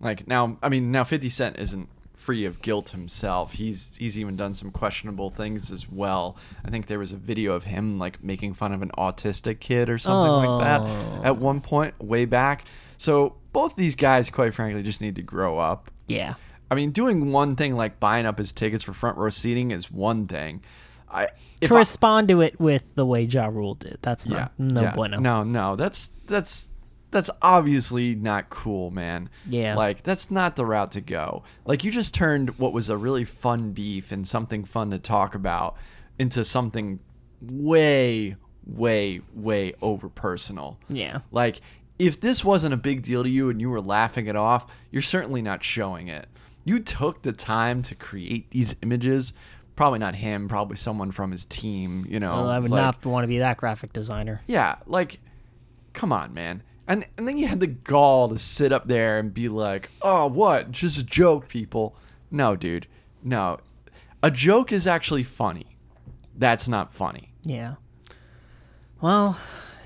Like now, I mean, now 50 Cent isn't free of guilt himself. He's he's even done some questionable things as well. I think there was a video of him like making fun of an autistic kid or something like Oh. that at one point way back. So both these guys, quite frankly, just need to grow up. Yeah. I mean, doing one thing like buying up his tickets for front row seating is one thing. I to I- respond to it with the way Ja Rule did. That's yeah, not no yeah. bueno. No, no, that's that's that's obviously not cool, man. Yeah. Like that's not the route to go. Like you just turned what was a really fun beef and something fun to talk about into something way way way over personal. Yeah. Like, if this wasn't a big deal to you and you were laughing it off, you're certainly not showing it. You took the time to create these images. Probably not him, probably someone from his team, you know. Well, I would like- not want to be that graphic designer. Yeah, like, come on, man. And, and then you had the gall to sit up there and be like, oh, what? Just a joke, people. No, dude. No. A joke is actually funny. That's not funny. Yeah. Well,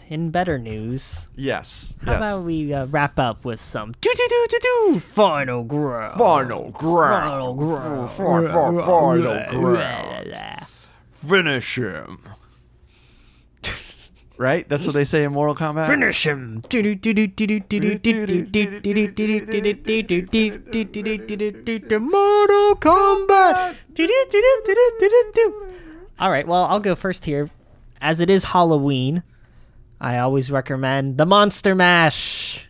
in better news, Yes. how yes. about we uh, wrap up with some do do do do do final growl. Final ground. Final fi- Final ground. Finish him right? That's what they say in Mortal Kombat. Finish him. Mortal Kombat. All right, well, I'll go first here. As it is Halloween, I always recommend the Monster Mash.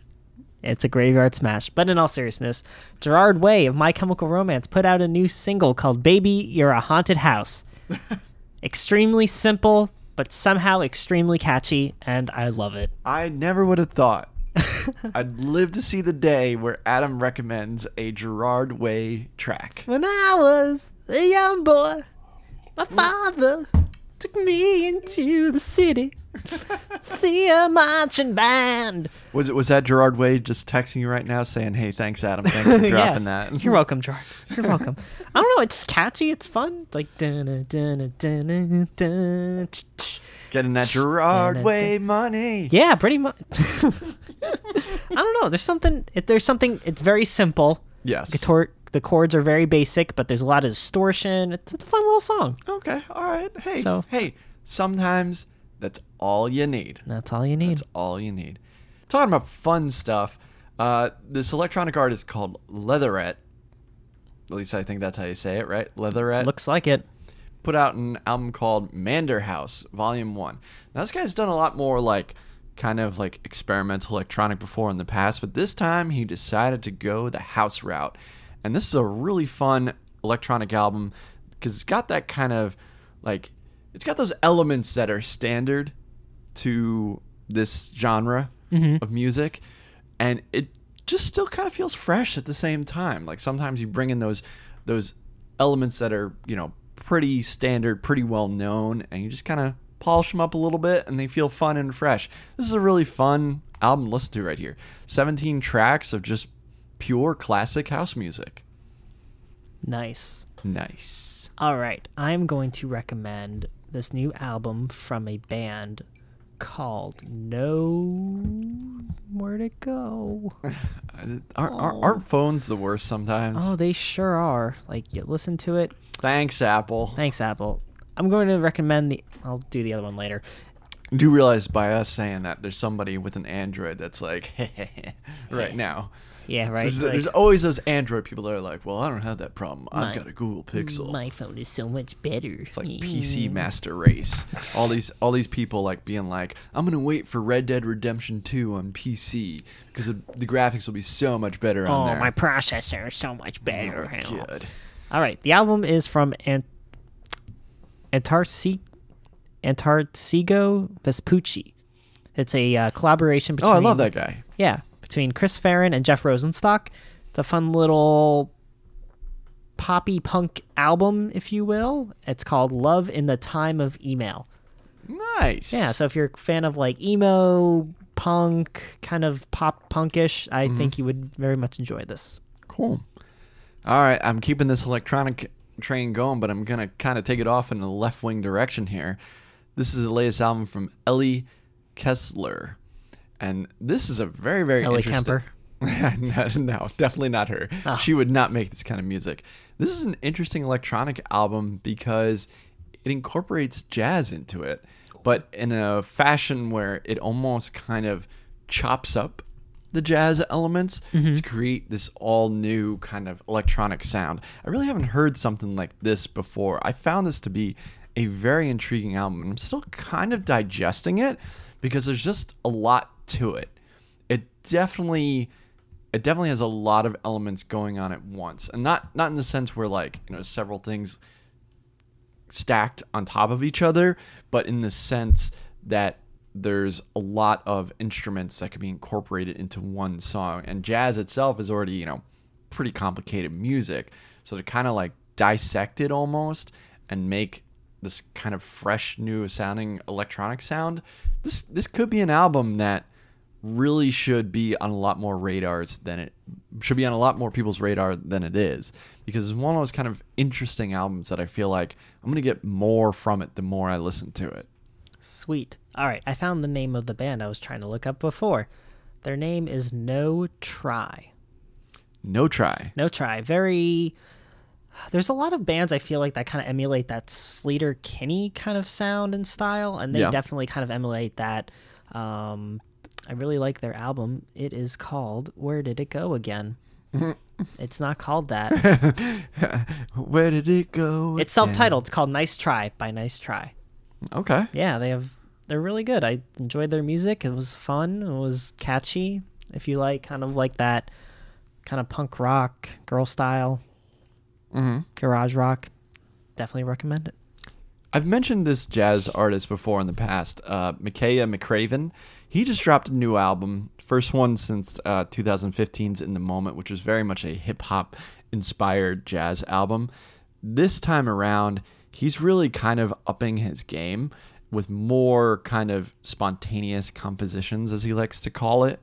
It's a graveyard smash. But in all seriousness, Gerard Way of My Chemical Romance put out a new single called Baby, You're a Haunted House. Extremely simple, but somehow extremely catchy, and I love it. I never would have thought. I'd live to see the day where Adam recommends a Gerard Way track. When I was a young boy, my father took me into the city. See a marching band. Was it was that Gerard Way just texting you right now saying, "Hey, thanks Adam, thanks for dropping that." You're welcome, George. You're welcome. I don't know. It's catchy. It's fun. It's like dun dun dun dun dun. Getting that Gerard Way money. Yeah, pretty much. I don't know. There's something. There's something. It's very simple. Yes. Guitar, the chords are very basic, but there's a lot of distortion. It's, it's a fun little song. Okay. All right. Hey. So- hey. Sometimes that's all you need. That's all you need. That's all you need. Talking about fun stuff, uh, this electronic artist called Leatherette. At least I think that's how you say it, right? Leatherette Looks like it. put out an album called Mander House Volume One. Now this guy's done a lot more like kind of like experimental electronic before in the past, but this time he decided to go the house route. And this is a really fun electronic album because it's got that kind of like it's got those elements that are standard to this genre mm-hmm. of music. And it just still kind of feels fresh at the same time. Like sometimes you bring in those those elements that are you know pretty standard pretty well known and you just kind of polish them up a little bit and they feel fun and fresh. This is a really fun album to listen to right here. 17 tracks of just pure classic house music Nice. nice All right, I'm going to recommend this new album from a band called No Where to Go. Aren't, aren't, aren't phones the worst sometimes Oh, they sure are. Like, you listen to it. thanks apple Thanks, Apple. I'm going to recommend the. I'll do the other one later. You do realize by us saying that there's somebody with an Android that's like, right now. Yeah, right. There's, like, there's always those Android people that are like, well, I don't have that problem. I've My- got a Google Pixel. my phone is so much better. it's like PC master race. All these all these people like being like, I'm gonna wait for Red Dead Redemption 2 on PC because the graphics will be so much better on Oh, there. my processor is so much better. Oh. God. All right, the album is from Ant- Antarctigo Vespucci. It's a uh, collaboration between. Oh, I love that guy. Yeah, between Chris Farren and Jeff Rosenstock. It's a fun little poppy punk album, if you will. It's called Love in the Time of Email. Nice. Yeah, so if you're a fan of like emo, punk, kind of pop punkish, I Mm-hmm. think you would very much enjoy this. Cool. All right, I'm keeping this electronic train going, but I'm gonna kind of take it off in a left wing direction here. This is the latest album from Ellie Kessler. And this is a very very Ellie interesting. Kemper. no, no, definitely not her. Ah. She would not make this kind of music. This is an interesting electronic album because it incorporates jazz into it, but in a fashion where it almost kind of chops up the jazz elements to create this all new kind of electronic sound. I really haven't heard something like this before. I found this to be a very intriguing album. I'm still kind of digesting it because there's just a lot to it. It definitely it definitely has a lot of elements going on at once. And not not in the sense where like, you know, several things stacked on top of each other, but in the sense that there's a lot of instruments that can be incorporated into one song. And jazz itself is already, you know, pretty complicated music. So to kind of like dissect it almost and make this kind of fresh new sounding electronic sound, this this could be an album that really should be on a lot more radars than it should be on a lot more people's radar than it is because it's one of those kind of interesting albums that I feel like I'm gonna get more from it the more I listen to it. Sweet. All right, I found the name of the band I was trying to look up before. Their name is No Try. No try. No Try. Very. There's a lot of bands I feel like that kind of emulate that Sleater Kinney kind of sound and style, and they Yeah. definitely kind of emulate that. Um, I really like their album. It is called Where Did It Go Again? it's not called that. Where did it go? It's self-titled. It's called Nice Try by Nice Try. Okay. yeah, they have they're really good. I enjoyed their music. It was fun. It was catchy. If you like kind of like that kind of punk rock, girl style, Mm-hmm. garage rock, definitely recommend it. I've mentioned this jazz artist before in the past, uh, Makaya McCraven. He just dropped a new album, first one since uh, 2015's In the Moment, which was very much a hip hop inspired jazz album. This time around, he's really kind of upping his game with more kind of spontaneous compositions, as he likes to call it.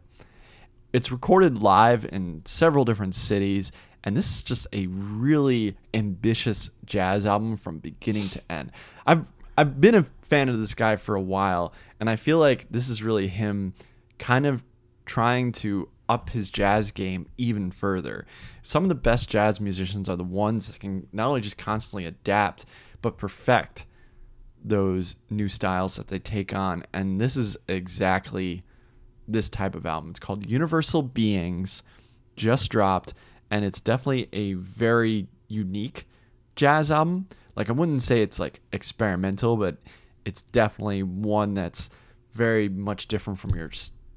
It's recorded live in several different cities, and this is just a really ambitious jazz album from beginning to end. I've I've been a fan of this guy for a while, and I feel like this is really him kind of trying to up his jazz game even further. Some of the best jazz musicians are the ones that can not only just constantly adapt, but perfect those new styles that they take on. And this is exactly this type of album. It's called Universal Beings, just dropped, and it's definitely a very unique jazz album. Like I wouldn't say it's like experimental, but it's definitely one that's very much different from your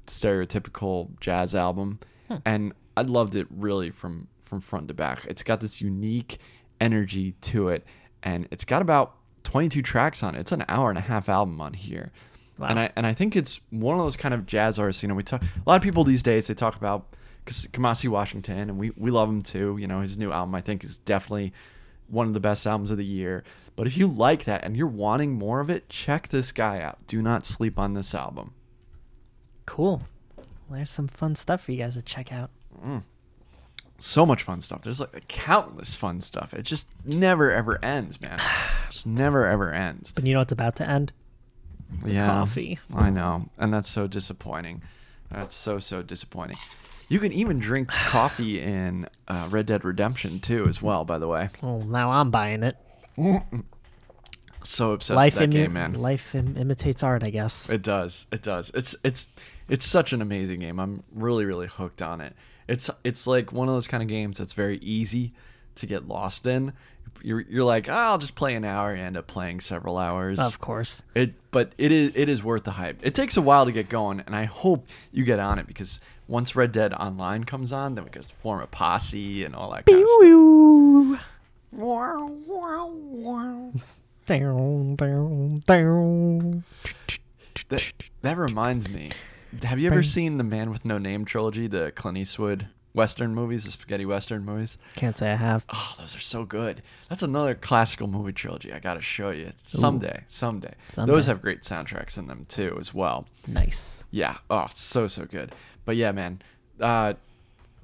stereotypical jazz album. And I loved it really from from front to back. It's got this unique energy to it, and it's got about 22 tracks on it. It's an hour and a half album on here. And I and I think it's one of those kind of jazz artists. You know, we talk a lot of people these days. They talk about Kamasi Washington, and we we love him too. You know, his new album I think is definitely one of the best albums of the year. But if you like that and you're wanting more of it, check this guy out. Do not sleep on this album. Cool. Well, there's some fun stuff for you guys to check out. Mm. So much fun stuff. There's like countless fun stuff. It just never ever ends, man. just never ever ends. But you know what's about to end? yeah, coffee. I know, and that's so disappointing. That's so so disappointing. You can even drink coffee in uh, Red Dead Redemption too, as well. By the way, Well, now I'm buying it. so obsessed life with that game, man. life Im- imitates art, I guess. It does. It does. It's it's it's such an amazing game. I'm really really hooked on it. It's it's like one of those kind of games that's very easy to get lost in. You're you're like, oh, I'll just play an hour. You end up playing several hours. Of course. It, but it is it is worth the hype. It takes a while to get going, and I hope you get on it because once Red Dead Online comes on, then we can form a posse and all that kind of stuff. Wow, wow, wow. Down, down, down. That, that reminds me. Have you ever seen the Man with No Name trilogy, the Clint Eastwood Western movies, the spaghetti Western movies? Can't say I have. Oh, those are so good. That's another classical movie trilogy. I gotta show you someday. Someday. Someday. Those have great soundtracks in them too, as well. Nice. Yeah. Oh, so so good. But yeah, man. Uh,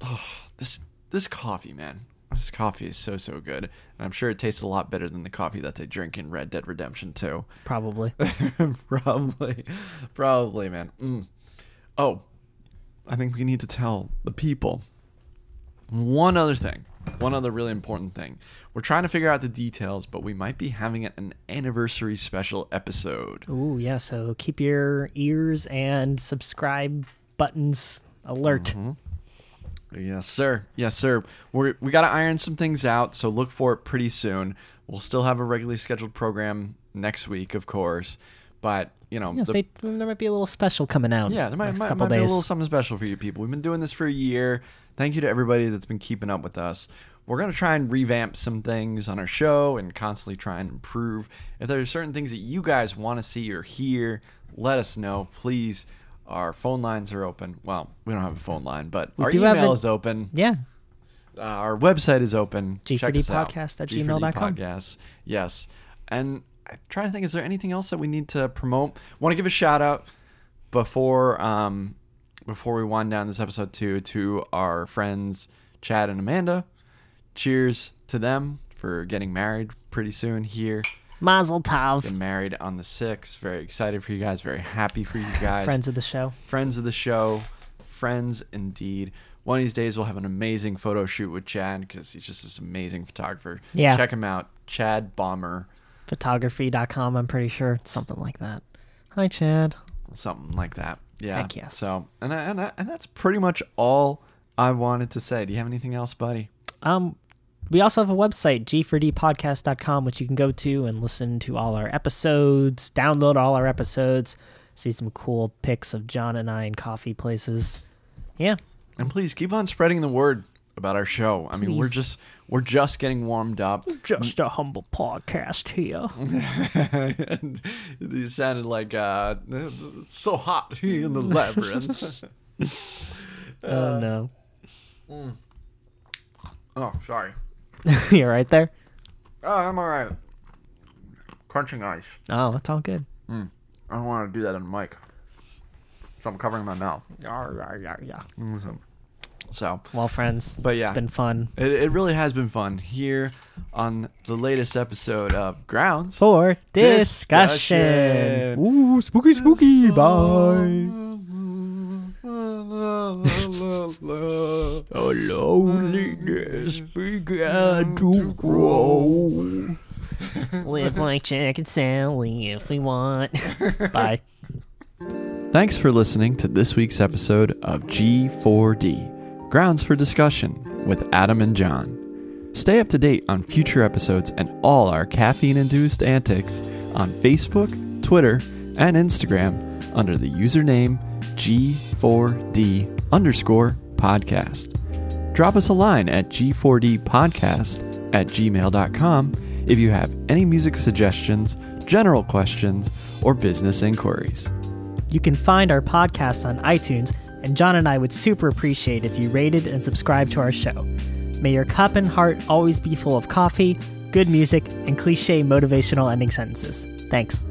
oh, this this coffee, man. This coffee is so so good, and I'm sure it tastes a lot better than the coffee that they drink in Red Dead Redemption 2. Probably. probably, probably, man. Mm. Oh, I think we need to tell the people one other thing. One other really important thing. We're trying to figure out the details, but we might be having an anniversary special episode. Ooh, yeah. So keep your ears and subscribe buttons alert. Mm-hmm. Yes, sir. Yes, sir. We're, we got to iron some things out, so look for it pretty soon. We'll still have a regularly scheduled program next week, of course, but you know, Yeah, the- stay, there might be a little special coming out. Yeah, there might, might, couple might be a little something special for you people. We've been doing this for a year. Thank you to everybody that's been keeping up with us. We're going to try and revamp some things on our show and constantly try and improve. If there are certain things that you guys want to see or hear, let us know, please. Our phone lines are open. Well, we don't have a phone line, but We our email a- is open. yeah. Uh, our website is open. Check us out. G4dpodcast at G4D gmail.com. Podcast. Yes. And I'm trying to think, is there anything else that we need to promote? Want to give a shout out before um before we wind down this episode too to our friends Chad and Amanda. Cheers to them for getting married pretty soon here. Mazel tov. Getting married on the sixth. Very excited for you guys. Very happy for you guys Friends of the show. friends of the show, friends indeed. One of these days we'll have an amazing photo shoot with Chad because he's just this amazing photographer. Yeah. check him out, Chad Bomber, Photography.com, I'm pretty sure. Something like that. Hi, Chad. something like that. Yeah. Heck yes. So and I, and I, and that's pretty much all I wanted to say. Do you have anything else, buddy? Um, we also have a website, g4dpodcast.com, which you can go to and listen to all our episodes, download all our episodes, see some cool pics of John and I in coffee places. Yeah. And please keep on spreading the word about our show. I mean, we're just we're just getting warmed up. Just a humble podcast here. and you sounded like uh, it's so hot here in the labyrinth. oh, no. oh, sorry. You're right there? Oh, I'm all right. Crunching ice. Oh, that's all good. Hmm. I don't want to do that on the mic. So I'm covering my mouth. Yeah, yeah, yeah. So Well, friends, But yeah. it's been fun. it, it really has been fun here on the latest episode of Grounds. For discussion. Discussion. Ooh, spooky, spooky. Bye. Loneliness mm-hmm. began mm-hmm. uh, mm-hmm. to grow. Live like Jack and Sally if we want. Bye. Thanks for listening to this week's episode of G4D Grounds for Discussion with Adam and John. Stay up to date on future episodes and all our caffeine induced antics on Facebook, Twitter, and Instagram under the username G4D underscore podcast. Drop us a line at G4D podcast at gmail.com if you have any music suggestions, general questions, or business inquiries. You can find our podcast on iTunes, and John and I would super appreciate if you rated and subscribed to our show. May your cup and heart always be full of coffee, good music, and cliche motivational ending sentences. Thanks.